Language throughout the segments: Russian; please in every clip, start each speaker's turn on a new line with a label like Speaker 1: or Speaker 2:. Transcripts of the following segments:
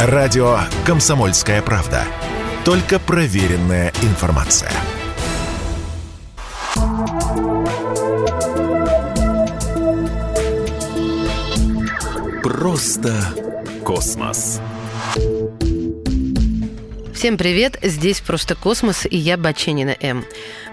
Speaker 1: Радио «Комсомольская правда». Только проверенная информация. Просто космос.
Speaker 2: Всем привет, здесь «Просто космос» и я, Баченина М.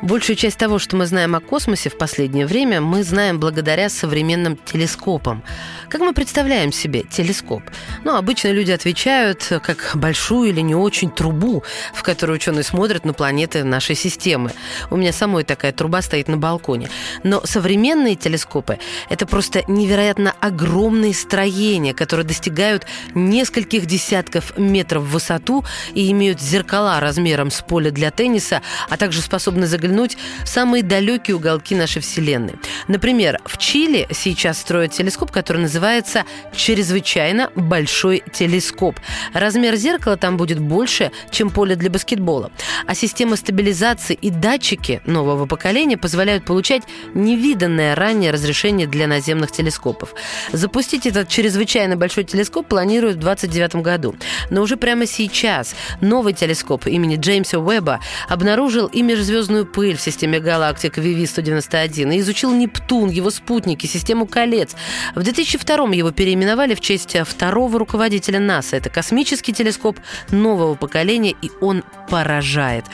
Speaker 2: Большую часть того, что мы знаем о космосе в последнее время, мы знаем благодаря современным телескопам. Как мы представляем себе телескоп? Ну, обычно люди отвечают, как большую или не очень трубу, в которую ученые смотрят на планеты нашей системы. У меня самой такая труба стоит на балконе. Но современные телескопы – это просто невероятно огромные строения, которые достигают нескольких десятков метров в высоту и имеют зеркала размером с поле для тенниса, а также способны заглянуть в самые далекие уголки нашей Вселенной. Например, в Чили сейчас строят телескоп, который называется «Чрезвычайно большой телескоп». Размер зеркала там будет больше, чем поле для баскетбола. А система стабилизации и датчики нового поколения позволяют получать невиданное ранее разрешение для наземных телескопов. Запустить этот чрезвычайно большой телескоп планируют в 2029 году. Но уже прямо сейчас новый телескоп имени Джеймса Уэбба обнаружил и межзвездную пыль в системе галактик VV-191 и изучил Нептун, его спутники, систему колец. В 2002 1992 его переименовали в честь второго руководителя НАСА. Это космический телескоп нового поколения, и он поражает.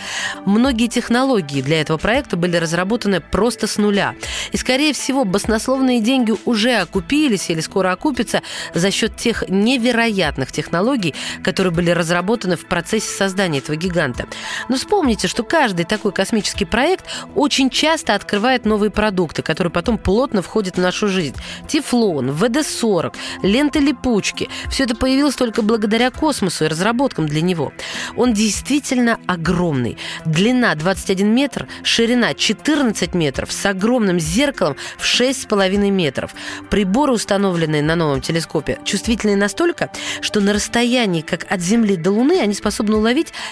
Speaker 2: Многие технологии для этого проекта были разработаны просто с нуля. И, скорее всего, баснословные деньги уже окупились или скоро окупятся за счет тех невероятных технологий, которые были разработаны в процессе создания этого гиганта. Но вспомните, что каждый такой космический проект очень часто открывает новые продукты, которые потом плотно входят в нашу жизнь. Тефлон, ВД 40 ленты липучки. Все это появилось только благодаря космосу и разработкам для него. Он действительно огромный. Длина 21 метр, ширина 14 метров с огромным зеркалом в 6,5 метров. Приборы, установленные на новом телескопе, чувствительны настолько, что на расстоянии, как от Земли до Луны, они способны уловить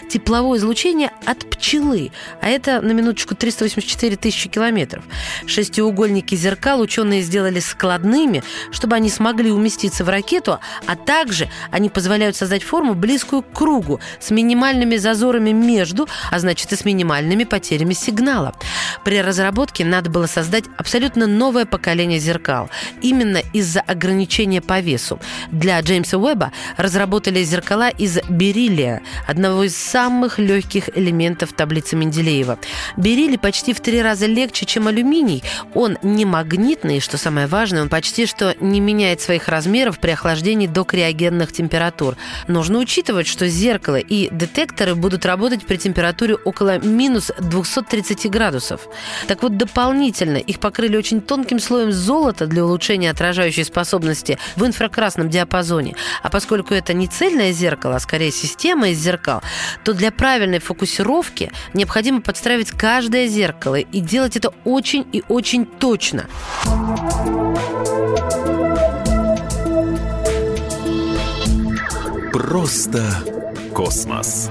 Speaker 2: тепловое излучение от пчелы. А это, на минуточку, 384 тысячи километров. Шестиугольники зеркал ученые сделали складными, чтобы они смогли уместиться в ракету, а также они позволяют создать форму, близкую к кругу, с минимальными зазорами между, а значит и с минимальными потерями сигнала. При разработке надо было создать абсолютно новое поколение зеркал, именно из-за ограничения по весу. Для Джеймса Уэба разработали зеркала из бериллия, одного из самых легких элементов таблицы Менделеева. Бериллий почти в три раза легче, чем алюминий. Он не магнитный, что самое важное, он почти что не меняет своих размеров при охлаждении до криогенных температур. Нужно учитывать, что зеркало и детекторы будут работать при температуре около минус 230 градусов. Так вот, дополнительно их покрыли очень тонким слоем золота для улучшения отражающей способности в инфракрасном диапазоне. А поскольку это не цельное зеркало, а скорее система из зеркал, то для правильной фокусировки необходимо подстраивать каждое зеркало и делать это очень и очень точно.
Speaker 1: Просто космос.